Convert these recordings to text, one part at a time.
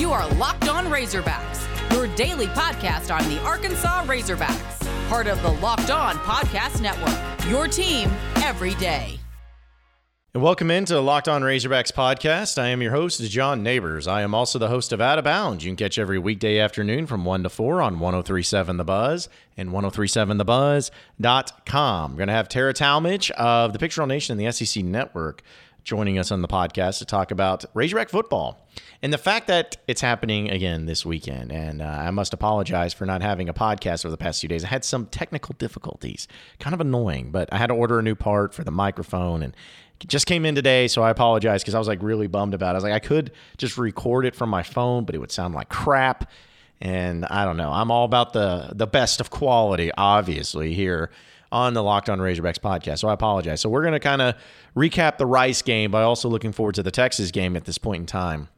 You are Locked On Razorbacks, your daily podcast on the Arkansas Razorbacks, part of the Locked On Podcast Network. Your team every day. And welcome into the Locked On Razorbacks podcast. I am your host, John Neighbors. I am also the host of Out of Bounds. You can catch every weekday afternoon from 1 to 4 on 1037 The Buzz and 1037thebuzz.com. We're going to have Tara Talmadge of the Pig Trail Nation and the SEC Network joining us on the podcast to talk about Razorback football and the fact that it's happening again this weekend. And uh, I must apologize for not having a podcast over the past few days. I had some technical difficulties, kind of annoying, but I had to order a new part for the microphone and just came in today. So I apologize because I was like really bummed about it. I was like, I could just record it from my phone, but it would sound like crap. And I don't know. I'm all about the the best of quality, obviously, here on the Locked On Razorbacks podcast. So I apologize. So we're going to kind of recap the Rice game, but also looking forward to the Texas game at this point in time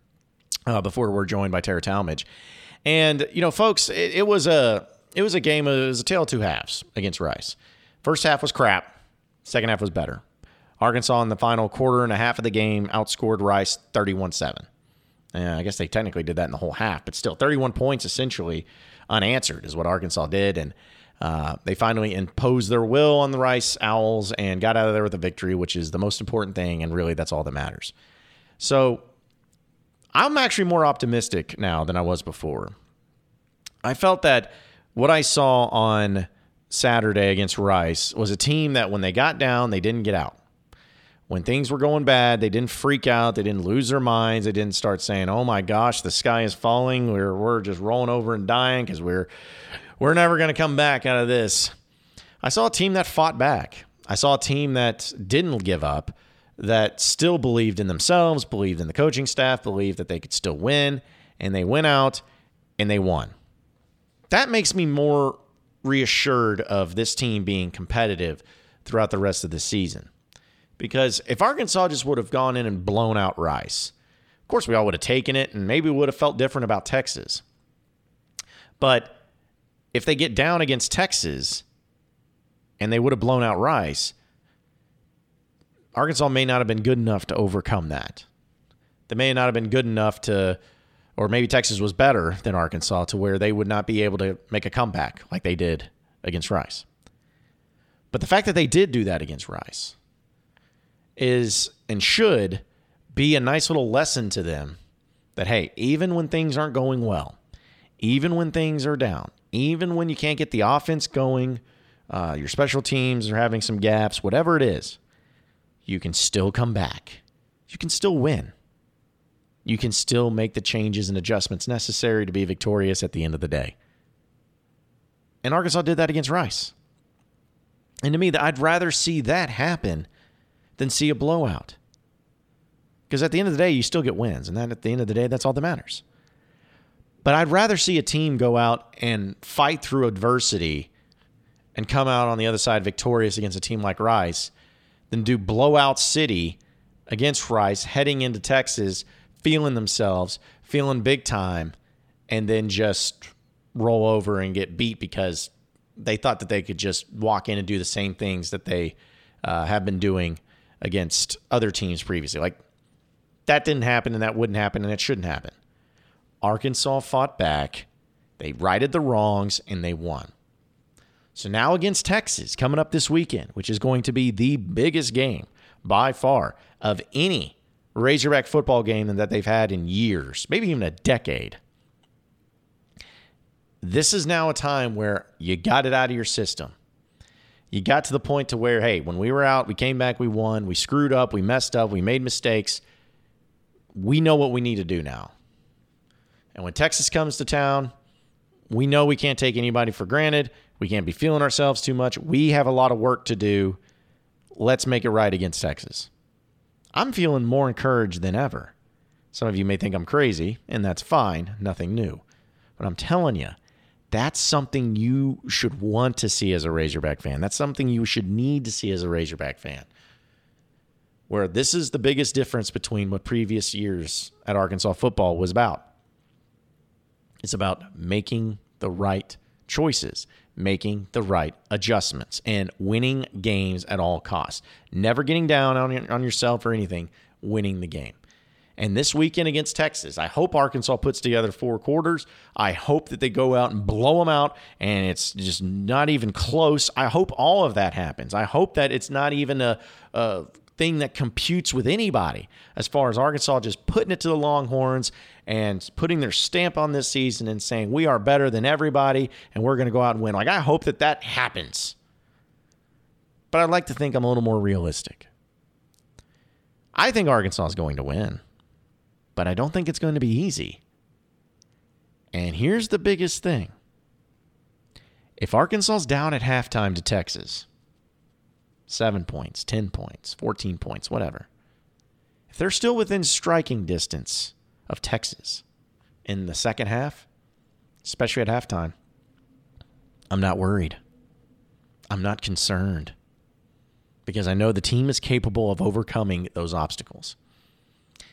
uh, before we're joined by Tara Talmadge. And you know, folks, it, it, was a it was a game. It was a tale of two halves against Rice. First half was crap. Second half was better. Arkansas in the final quarter and a half of the game outscored Rice 31 7. I guess they technically did that in the whole half, but still 31 points essentially unanswered is what Arkansas did. And uh, they finally imposed their will on the Rice Owls and got out of there with a victory, which is the most important thing. And really, that's all that matters. So I'm actually more optimistic now than I was before. I felt that what I saw on Saturday against Rice was a team that when they got down, they didn't get out. When things were going bad, they didn't freak out. They didn't lose their minds. They didn't start saying, "Oh my gosh, the sky is falling. We're we're just rolling over and dying because we're we're never going to come back out of this. I saw a team that fought back. I saw a team that didn't give up, that still believed in themselves, believed in the coaching staff, believed that they could still win, and they went out and they won. That makes me more reassured of this team being competitive throughout the rest of the season. Because if Arkansas just would have gone in and blown out Rice, of course we all would have taken it and maybe would have felt different about Texas. But if they get down against Texas and they would have blown out Rice, Arkansas may not have been good enough to overcome that. They may not have been good enough to, or maybe Texas was better than Arkansas to where they would not be able to make a comeback like they did against Rice. But the fact that they did do that against Rice is and should be a nice little lesson to them that, hey, even when things aren't going well, even when things are down, even when you can't get the offense going, uh, your special teams are having some gaps, whatever it is, you can still come back. You can still win. You can still make the changes and adjustments necessary to be victorious at the end of the day. And Arkansas did that against Rice. And to me, I'd rather see that happen than see a blowout. Because at the end of the day, you still get wins. And then at the end of the day, that's all that matters. But I'd rather see a team go out and fight through adversity and come out on the other side victorious against a team like Rice than do blowout city against Rice heading into Texas, feeling themselves, feeling big time, and then just roll over and get beat because they thought that they could just walk in and do the same things that they uh, have been doing against other teams previously. Like that didn't happen and that wouldn't happen and it shouldn't happen. Arkansas fought back. They righted the wrongs and they won. So now against Texas, coming up this weekend, which is going to be the biggest game by far of any Razorback football game that they've had in years, maybe even a decade. This is now a time where you got it out of your system. You got to the point to where, hey, when we were out, we came back, we won, we screwed up, we messed up, we made mistakes. We know what we need to do now. And when Texas comes to town, we know we can't take anybody for granted. We can't be feeling ourselves too much. We have a lot of work to do. Let's make it right against Texas. I'm feeling more encouraged than ever. Some of you may think I'm crazy, and that's fine, nothing new. But I'm telling you, that's something you should want to see as a Razorback fan. That's something you should need to see as a Razorback fan. Where this is the biggest difference between what previous years at Arkansas football was about. It's about making the right choices, making the right adjustments, and winning games at all costs. Never getting down on, on yourself or anything, winning the game. And this weekend against Texas, I hope Arkansas puts together four quarters. I hope that they go out and blow them out and it's just not even close. I hope all of that happens. I hope that it's not even a, a thing that computes with anybody as far as Arkansas just putting it to the Longhorns and putting their stamp on this season and saying we are better than everybody and we're going to go out and win. Like I hope that that happens. But I'd like to think I'm a little more realistic. I think Arkansas is going to win but I don't think it's going to be easy. And here's the biggest thing if Arkansas's down at halftime to Texas, seven points, 10 points, 14 points, whatever, if they're still within striking distance of Texas in the second half, especially at halftime, I'm not worried. I'm not concerned because I know the team is capable of overcoming those obstacles.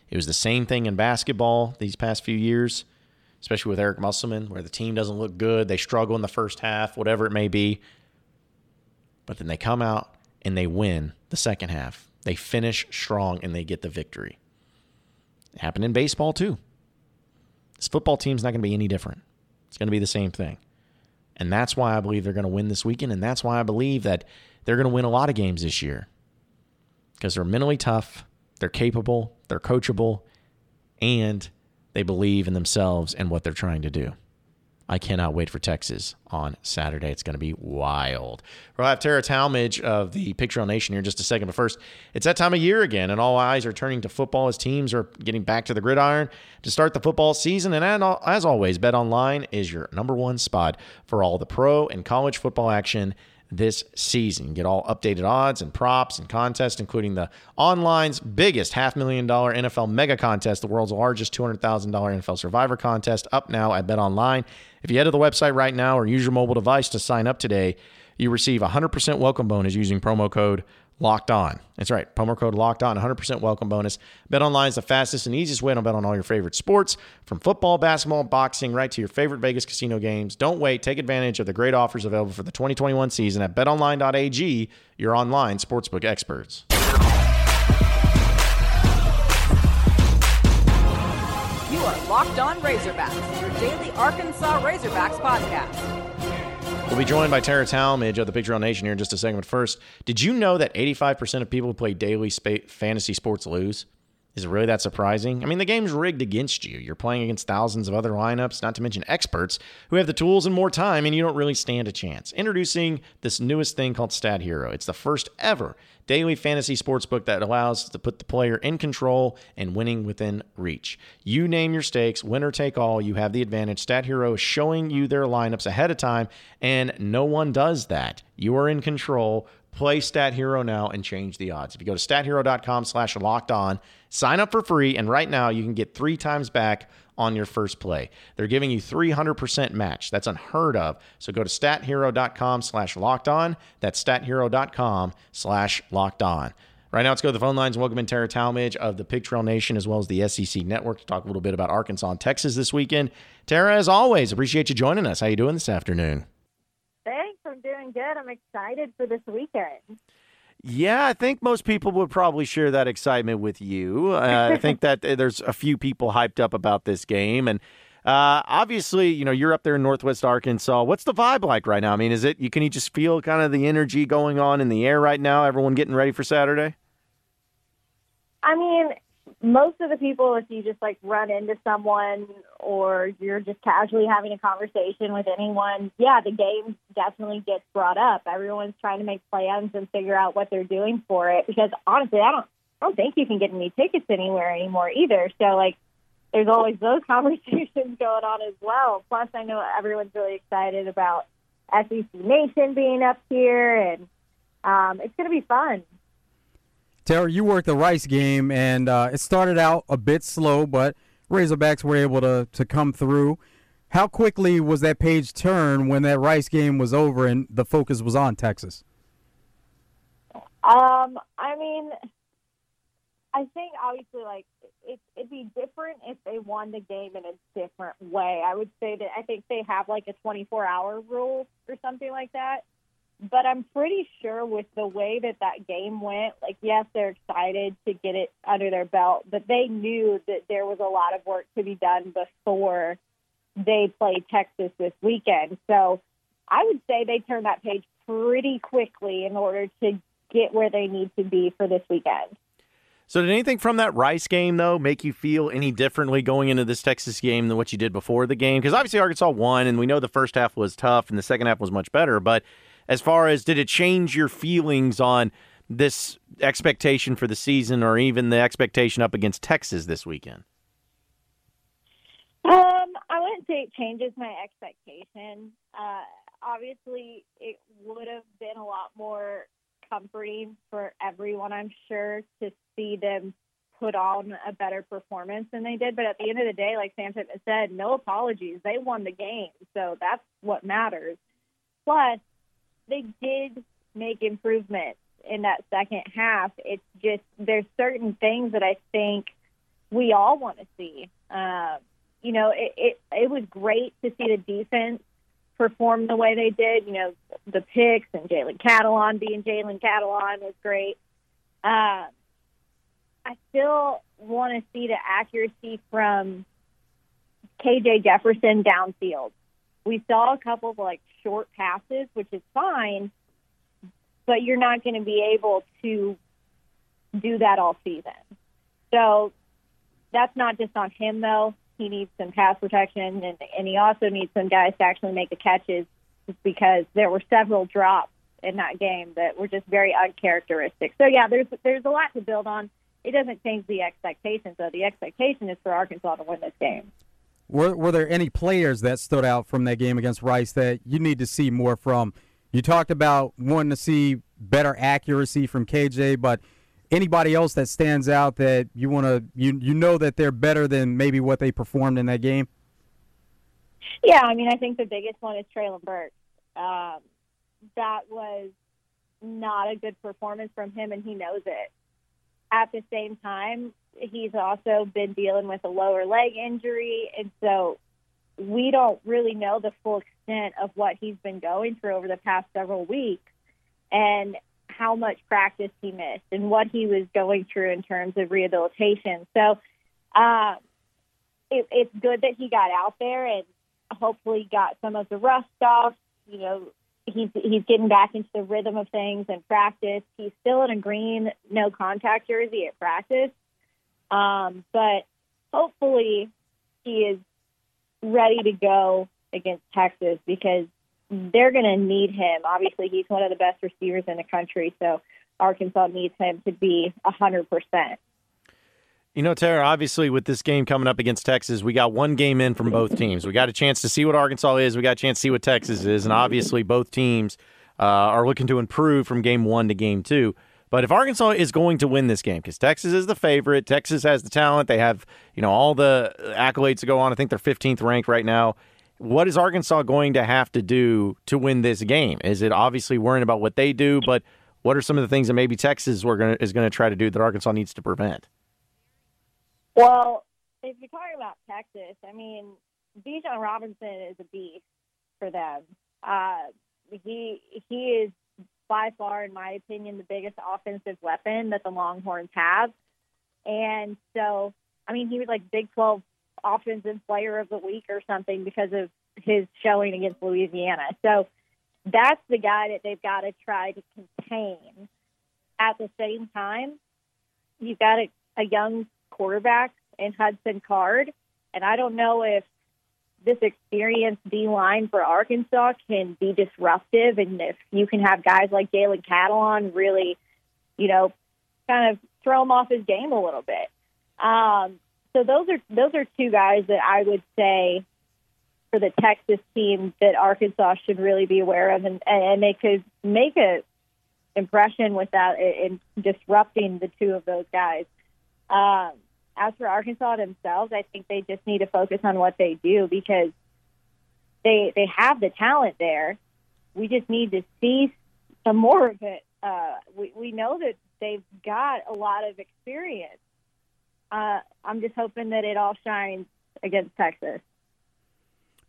It was the same thing in basketball these past few years, especially with Eric Musselman, where the team doesn't look good. They struggle in the first half, whatever it may be. But then they come out and they win the second half. They finish strong and they get the victory. It happened in baseball too. This football team's not going to be any different. It's going to be the same thing. And that's why I believe they're going to win this weekend. And that's why I believe that they're going to win a lot of games this year because they're mentally tough. They're capable, they're coachable, and they believe in themselves and what they're trying to do. I cannot wait for Texas on Saturday. It's going to be wild. We'll have Tara Talmadge of the Pig Trail Nation here in just a second. But first, it's that time of year again, and all eyes are turning to football as teams are getting back to the gridiron to start the football season. And as always, Bet Online is your number one spot for all the pro and college football action this season. Get all updated odds and props and contests, including the online's biggest half million dollar NFL mega contest, the world's largest $200,000 NFL survivor contest, up now at Bet Online. If you head to the website right now or use your mobile device to sign up today, you receive a 100% welcome bonus using promo code locked on. That's right. Promo code locked on, 100% welcome bonus. Bet online is the fastest and easiest way to bet on all your favorite sports from football, basketball, boxing, right to your favorite Vegas casino games. Don't wait. Take advantage of the great offers available for the 2021 season at betonline.ag, your online sportsbook experts. You are Locked On Razorbacks, your daily Arkansas Razorbacks podcast We'll be joined by Tara Talmadge of the Pig Trail Nation here in just a second. But first, did you know that 85% of people who play daily spa- fantasy sports lose? Is it really that surprising? I mean, the game's rigged against you. You're playing against thousands of other lineups, not to mention experts who have the tools and more time, and you don't really stand a chance. Introducing this newest thing called Stat Hero. It's the first ever daily fantasy sports book that allows to put the player in control and winning within reach. You name your stakes, winner take all, you have the advantage. Stat Hero is showing you their lineups ahead of time, and no one does that. You are in control. Play Stat Hero now and change the odds. If you go to stathero.com slash locked on, sign up for free, and right now you can get three times back on your first play. They're giving you 300% match. That's unheard of. So go to stathero.com slash locked on. That's stathero.com slash locked on. Right now, let's go to the phone lines. Welcome in Tara Talmadge of the Pig Trail Nation as well as the SEC Network to talk a little bit about Arkansas and Texas this weekend. Tara, as always, appreciate you joining us. How you doing this afternoon? Doing good. I'm excited for this weekend. Yeah, I think most people would probably share that excitement with you. Uh, I think that there's a few people hyped up about this game, and uh, obviously, you know, you're up there in Northwest Arkansas. What's the vibe like right now? I mean, is it you can you just feel kind of the energy going on in the air right now? Everyone getting ready for Saturday. I mean, most of the people, if you just like run into someone or you're just casually having a conversation with anyone, yeah, the game definitely gets brought up. Everyone's trying to make plans and figure out what they're doing for it because honestly, I don't, I don't think you can get any tickets anywhere anymore either. So like, there's always those conversations going on as well. Plus, I know everyone's really excited about SEC Nation being up here, and um, it's going to be fun. Tara, you worked the Rice game, and uh, it started out a bit slow, but Razorbacks were able to, to come through. How quickly was that page turn when that Rice game was over and the focus was on Texas? Um, I mean, I think obviously, like it, it'd be different if they won the game in a different way. I would say that I think they have like a 24 hour rule or something like that. But I'm pretty sure with the way that that game went, like, yes, they're excited to get it under their belt, but they knew that there was a lot of work to be done before they play Texas this weekend. So I would say they turned that page pretty quickly in order to get where they need to be for this weekend. So, did anything from that Rice game, though, make you feel any differently going into this Texas game than what you did before the game? Because obviously Arkansas won, and we know the first half was tough and the second half was much better. But as far as did it change your feelings on this expectation for the season or even the expectation up against Texas this weekend? Um, I wouldn't say it changes my expectation. Uh, obviously, it would have been a lot more comforting for everyone, I'm sure, to see them put on a better performance than they did. But at the end of the day, like Sam said, no apologies. They won the game, so that's what matters. Plus, they did make improvements in that second half. It's just there's certain things that I think we all want to see. Um, you know, it, it it was great to see the defense perform the way they did. You know, the picks and Jalen Catalon being Jalen Catalon was great. Uh, I still want to see the accuracy from KJ Jefferson downfield. We saw a couple of like short passes, which is fine, but you're not going to be able to do that all season. So that's not just on him though. He needs some pass protection, and, and he also needs some guys to actually make the catches, because there were several drops in that game that were just very uncharacteristic. So yeah, there's there's a lot to build on. It doesn't change the expectations though. The expectation is for Arkansas to win this game. Were, were there any players that stood out from that game against Rice that you need to see more from? You talked about wanting to see better accuracy from KJ, but anybody else that stands out that you want to you you know that they're better than maybe what they performed in that game? Yeah, I mean, I think the biggest one is Treylon Burks. Um, that was not a good performance from him, and he knows it. At the same time, he's also been dealing with a lower leg injury, and so we don't really know the full extent of what he's been going through over the past several weeks and how much practice he missed and what he was going through in terms of rehabilitation. So uh, it, it's good that he got out there and hopefully got some of the rust off. You know, he's he's getting back into the rhythm of things and practice. He's still in a green no contact jersey at practice, um, but hopefully he is ready to go against Texas because they're going to need him. Obviously, he's one of the best receivers in the country, so Arkansas needs him to be a hundred percent. You know, Tara, obviously with this game coming up against Texas, we got one game in from both teams. We got a chance to see what Arkansas is. We got a chance to see what Texas is. And obviously both teams uh, are looking to improve from game one to game two. But if Arkansas is going to win this game, because Texas is the favorite, Texas has the talent, they have, you know, all the accolades to go on. I think they're 15th ranked right now. What is Arkansas going to have to do to win this game? Is it obviously worrying about what they do, but what are some of the things that maybe Texas gonna, is going to try to do that Arkansas needs to prevent? Well, if you're talking about Texas, I mean, Bijan Robinson is a beast for them. Uh, he he is by far, in my opinion, the biggest offensive weapon that the Longhorns have. And so, I mean, he was like Big 12 Offensive Player of the Week or something because of his showing against Louisiana. So that's the guy that they've got to try to contain. At the same time, you've got a, a young quarterback in Hudson Card, and I don't know if this experienced D line for Arkansas can be disruptive, and if you can have guys like Jalen Catalon really, you know, kind of throw him off his game a little bit. Um, so those are those are two guys that I would say for the Texas team that Arkansas should really be aware of, and and they could make a impression without in disrupting the two of those guys. Um, as for Arkansas themselves, I think they just need to focus on what they do because they they have the talent there. We just need to see some more of it. Uh, we we know that they've got a lot of experience. Uh, I'm just hoping that it all shines against Texas.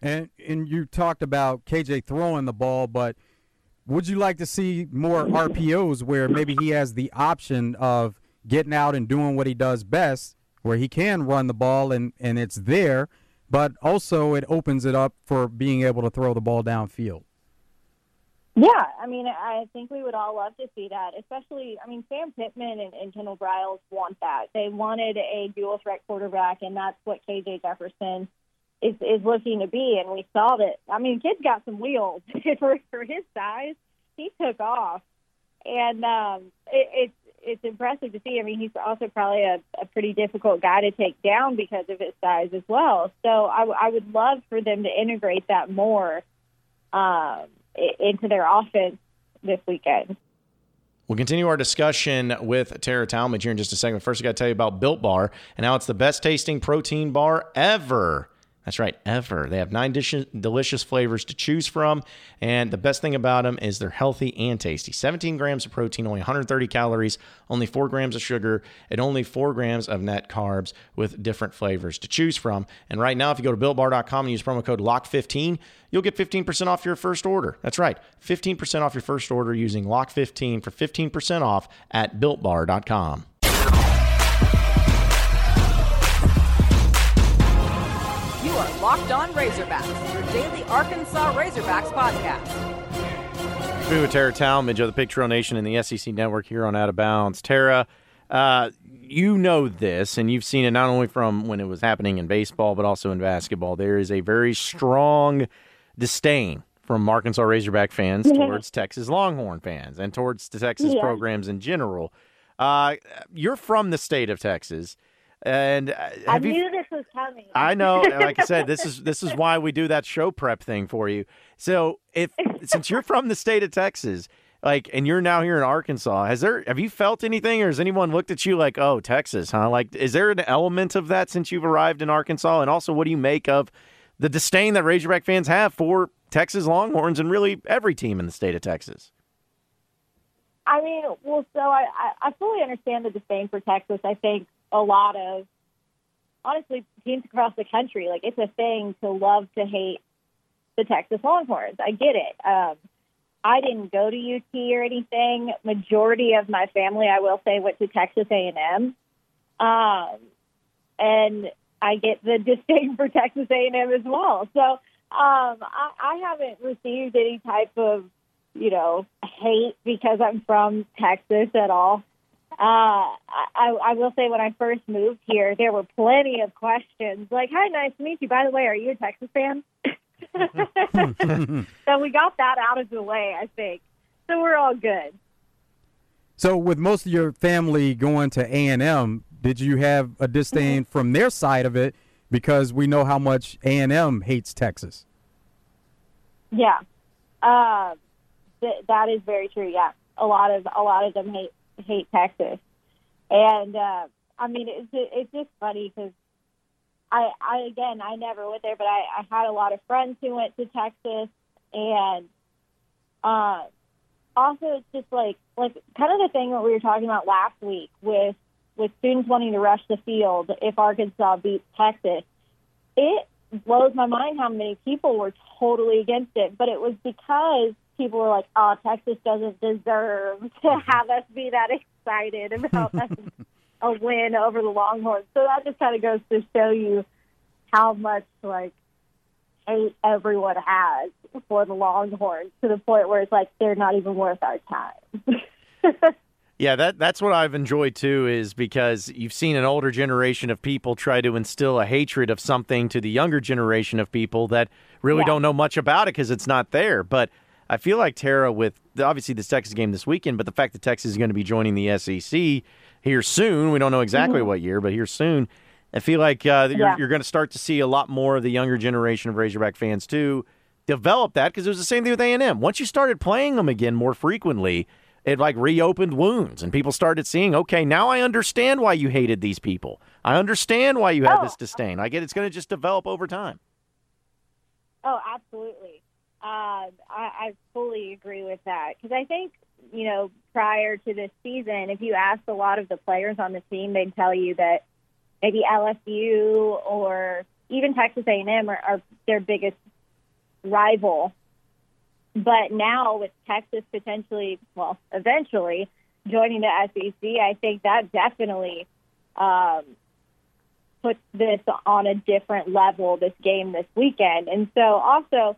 And and you talked about KJ throwing the ball, but would you like to see more RPOs where maybe he has the option of getting out and doing what he does best, where he can run the ball and, and it's there, but also it opens it up for being able to throw the ball downfield? Yeah, I mean, I think we would all love to see that, especially, I mean, Sam Pittman and, and Kendall Briles want that. They wanted a dual threat quarterback, and that's what KJ Jefferson is, is looking to be. And we saw that, I mean, kid's got some wheels for, for his size. He took off. And um, it, it's it's impressive to see. I mean, he's also probably a, a pretty difficult guy to take down because of his size as well. So I, I would love for them to integrate that more. Um, into their offense this weekend. We'll continue our discussion with Tara Talmadge here in just a second. First, I got to tell you about Built Bar and how it's the best tasting protein bar ever. That's right, ever. They have nine dish- delicious flavors to choose from. And the best thing about them is they're healthy and tasty. 17 grams of protein, only 130 calories, only 4 grams of sugar, and only 4 grams of net carbs with different flavors to choose from. And right now, if you go to builtbar.com and use promo code LOCK15, you'll get 15% off your first order. That's right, 15% off your first order using LOCK15 for 15% off at builtbar.com. are Locked On Razorbacks, your daily Arkansas Razorbacks podcast. Speaking with Tara Talmadge of the Pig Trail Nation and the SEC Network here on Out of Bounds. Tara, uh, you know this, and you've seen it not only from when it was happening in baseball, but also in basketball. There is a very strong disdain from Arkansas Razorback fans towards Texas Longhorn fans and towards the Texas yeah. programs in general. Uh, you're from the state of Texas. And uh, I knew you, this was coming. I know. Like I said, this is this is why we do that show prep thing for you. So if since you're from the state of Texas, like, and you're now here in Arkansas, has there have you felt anything, or has anyone looked at you like, oh, Texas, huh? Like, is there an element of that since you've arrived in Arkansas? And also, what do you make of the disdain that Razorback fans have for Texas Longhorns and really every team in the state of Texas? I mean, well, so I, I fully understand the disdain for Texas. I think a lot of honestly teams across the country. Like it's a thing to love to hate the Texas Longhorns. I get it. Um, I didn't go to UT or anything. Majority of my family, I will say, went to Texas A and M, um, and I get the disdain for Texas A and M as well. So um, I, I haven't received any type of you know hate because I'm from Texas at all. Uh, I, I will say when I first moved here, there were plenty of questions like, "Hi, nice to meet you. By the way, are you a Texas fan?" so we got that out of the way, I think. So we're all good. So, with most of your family going to A and M, did you have a disdain from their side of it? Because we know how much A and M hates Texas. Yeah, uh, th- that is very true. Yeah, a lot of a lot of them hate hate Texas. And uh, I mean, it's it's just funny because I I again I never went there, but I, I had a lot of friends who went to Texas, and uh, also it's just like like kind of the thing that we were talking about last week with with students wanting to rush the field if Arkansas beats Texas. It blows my mind how many people were totally against it, but it was because people were like, "Oh, Texas doesn't deserve to mm-hmm. have us be that excited about a win over the Longhorns." So that just kind of goes to show you how much like hate everyone has for the Longhorns to the point where it's like they're not even worth our time. Yeah, that that's what I've enjoyed too is because you've seen an older generation of people try to instill a hatred of something to the younger generation of people that really yeah. don't know much about it because it's not there. But I feel like Tara, with obviously this Texas game this weekend, but the fact that Texas is going to be joining the SEC here soon, we don't know exactly mm-hmm. what year, but here soon, I feel like uh, you're, yeah. you're going to start to see a lot more of the younger generation of Razorback fans too develop that because it was the same thing with A&M. Once you started playing them again more frequently, it like reopened wounds and people started seeing, okay, now I understand why you hated these people. I understand why you had oh. this disdain. I get it's going to just develop over time. Oh, absolutely. Uh, I, I fully agree with that because I think you know prior to this season, if you asked a lot of the players on the team, they'd tell you that maybe LSU or even Texas A&M are, are their biggest rival but now with Texas potentially, well, eventually joining the SEC, I think that definitely um, puts this on a different level. This game this weekend, and so also,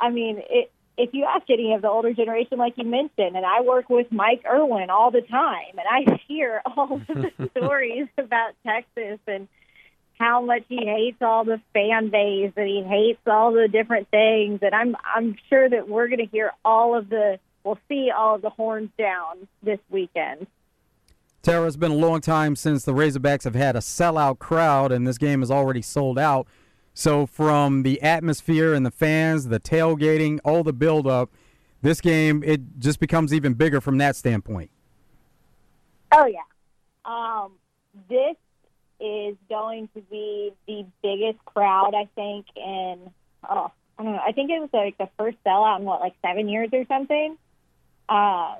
I mean, it, if you ask any of the older generation, like you mentioned, and I work with Mike Irwin all the time, and I hear all of the stories about Texas and how much he hates all the fan base and he hates all the different things and I'm I'm sure that we're going to hear all of the we'll see all of the horns down this weekend. Tara, it's been a long time since the Razorbacks have had a sellout crowd, and this game is already sold out. So, from the atmosphere and the fans, the tailgating, all the buildup, this game it just becomes even bigger from that standpoint. Oh yeah, um, this is going to be the biggest crowd I think in oh I don't know I think it was like the first sellout in what like seven years or something. Um,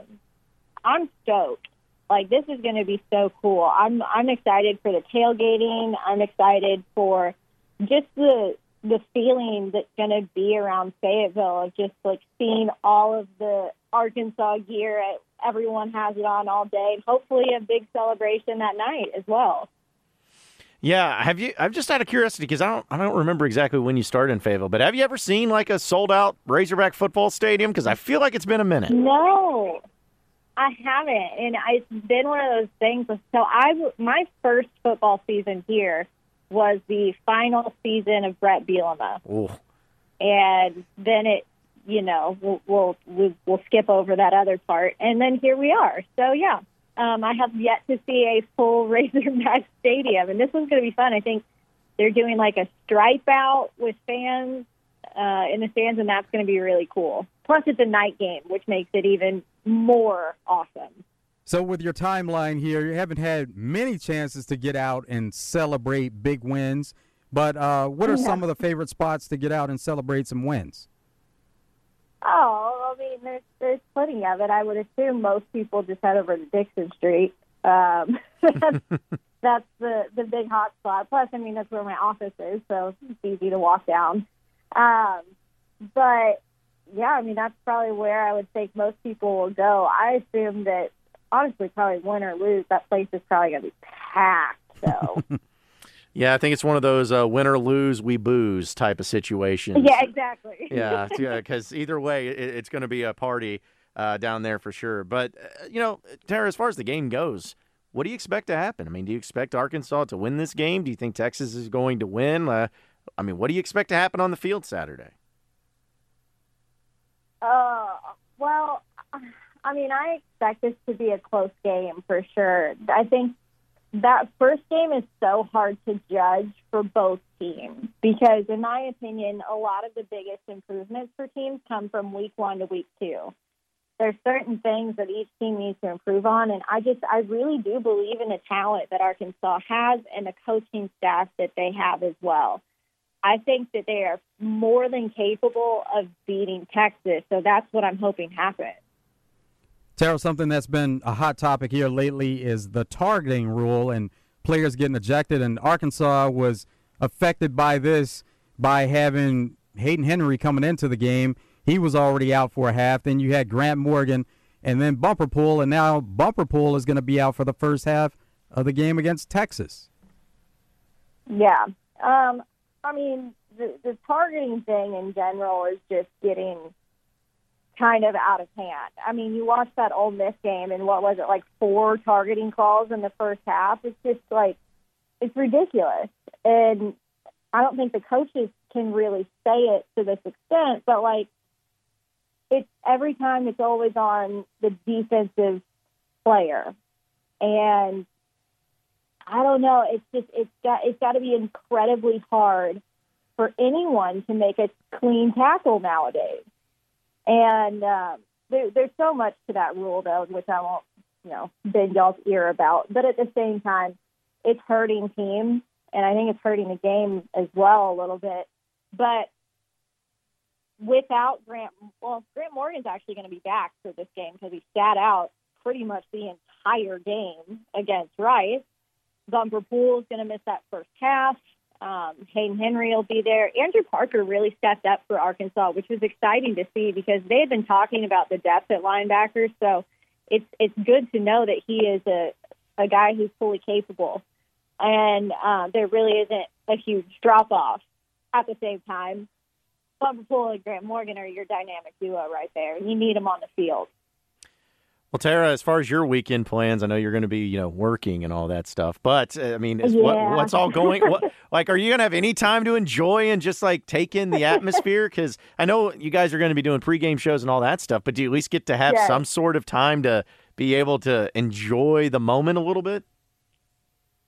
I'm stoked. Like this is going to be so cool. I'm I'm excited for the tailgating. I'm excited for just the the feeling that's going to be around Fayetteville of just like seeing all of the Arkansas gear. Everyone has it on all day. Hopefully, a big celebration that night as well. Yeah, have you? I'm just out of curiosity because I don't, I don't remember exactly when you started in Fayetteville. But have you ever seen like a sold out Razorback football stadium? Because I feel like it's been a minute. No, I haven't, and it's been one of those things. So I, my first football season here was the final season of Bret Bielema, Ooh. and then it, you know, we'll, we'll we'll we'll skip over that other part, and then here we are. So yeah, um, I have yet to see a full Razorback stadium, and this one's going to be fun. I think they're doing like a stripe out with fans uh, in the stands, and that's going to be really cool. Plus, it's a night game, which makes it even more awesome. So, with your timeline here, you haven't had many chances to get out and celebrate big wins. But uh, what are yeah. some of the favorite spots to get out and celebrate some wins? Oh, I mean, there's there's plenty of it. I would assume most people just head over to Dickson Street. Um, that's, that's the the big hot spot. Plus, I mean, that's where my office is, so it's easy to walk down. Um, but yeah, I mean, that's probably where I would think most people will go. I assume that honestly, probably win or lose, that place is probably going to be packed. So. Yeah, I think it's one of those uh, win or lose, we booze type of situations. Yeah, exactly. yeah, because either way, it, it's going to be a party uh, down there for sure. But, uh, you know, Tara, as far as the game goes, what do you expect to happen? I mean, do you expect Arkansas to win this game? Do you think Texas is going to win? Uh, I mean, what do you expect to happen on the field Saturday? Uh, well, I mean, I expect this to be a close game for sure. I think that first game is so hard to judge for both teams because, in my opinion, a lot of the biggest improvements for teams come from week one to week two. There's certain things that each team needs to improve on, and I just I really do believe in the talent that Arkansas has and the coaching staff that they have as well. I think that they are more than capable of beating Texas, so that's what I'm hoping happens. Tara, something that's been a hot topic here lately is the targeting rule and players getting ejected. And Arkansas was affected by this by having Hayden Henry coming into the game. He was already out for a half. Then you had Grant Morgan and then Bumper Pool. And now Bumper Pool is going to be out for the first half of the game against Texas. Yeah. Um, I mean, the, the targeting thing in general is just getting kind of out of hand. I mean, you watch that Ole Miss game, and what was it like four targeting calls in the first half? It's just like it's ridiculous, and I don't think the coaches can really say it to this extent. But like, it's every time it's always on the defensive player, and I don't know. It's just it's got it's got to be incredibly hard for anyone to make a clean tackle nowadays. And uh, there, there's so much to that rule, though, which I won't, you know, bend y'all's ear about. But at the same time, it's hurting teams, and I think it's hurting the game as well a little bit. But without Grant, well, Grant Morgan's actually going to be back for this game because he sat out pretty much the entire game against Rice. Bumper Pool is going to miss that first half. Um, Hayden Henry will be there. Andrew Parker really stepped up for Arkansas, which was exciting to see because they had been talking about the depth at linebackers. So it's it's good to know that he is a a guy who's fully capable, and um, there really isn't a huge drop off. At the same time, Bumper Pool and Grant Morgan are your dynamic duo right there. You need them on the field. Well, Tara, as far as your weekend plans, I know you're going to be, you know, working and all that stuff. But uh, I mean, is Yeah. what, what's all going? What, like, are you going to have any time to enjoy and just like take in the atmosphere? Because I know you guys are going to be doing pregame shows and all that stuff. But do you at least get to have Yes. some sort of time to be able to enjoy the moment a little bit?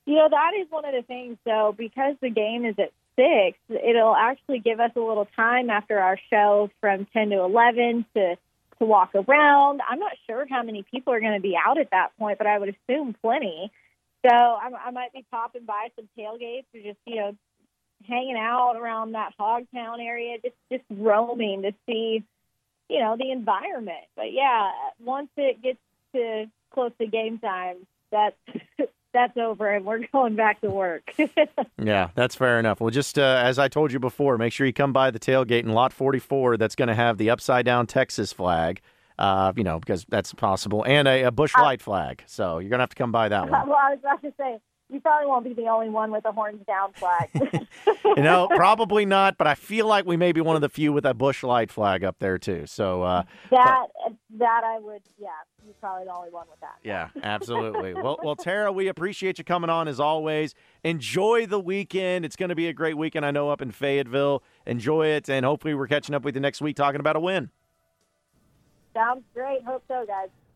You know, that is one of the things, though, because the game is at six, it'll actually give us a little time after our show from 10 to 11 to, to walk around. I'm not sure how many people are going to be out at that point, but I would assume plenty. So I, I might be popping by some tailgates or just, you know, hanging out around that Hogtown area, just, just roaming to see, you know, the environment. But yeah, once it gets to close to game time, that's that's over and we're going back to work. Yeah, that's fair enough. Well, just uh, as I told you before, make sure you come by the tailgate in lot 44 that's going to have the upside down Texas flag, uh, you know, because that's possible, and a, a Busch Light flag. So you're going to have to come by that one. well, I was about to say you probably won't be the only one with a horns down flag. you know, probably not, but I feel like we may be one of the few with a Busch Light flag up there, too. So, uh, that that I would, yeah, you're probably the only one with that. yeah, absolutely. well, well, Tara, we appreciate you coming on as always. Enjoy the weekend. It's going to be a great weekend, I know, up in Fayetteville. Enjoy it, and hopefully we're catching up with you next week talking about a win. Sounds great. Hope so, guys.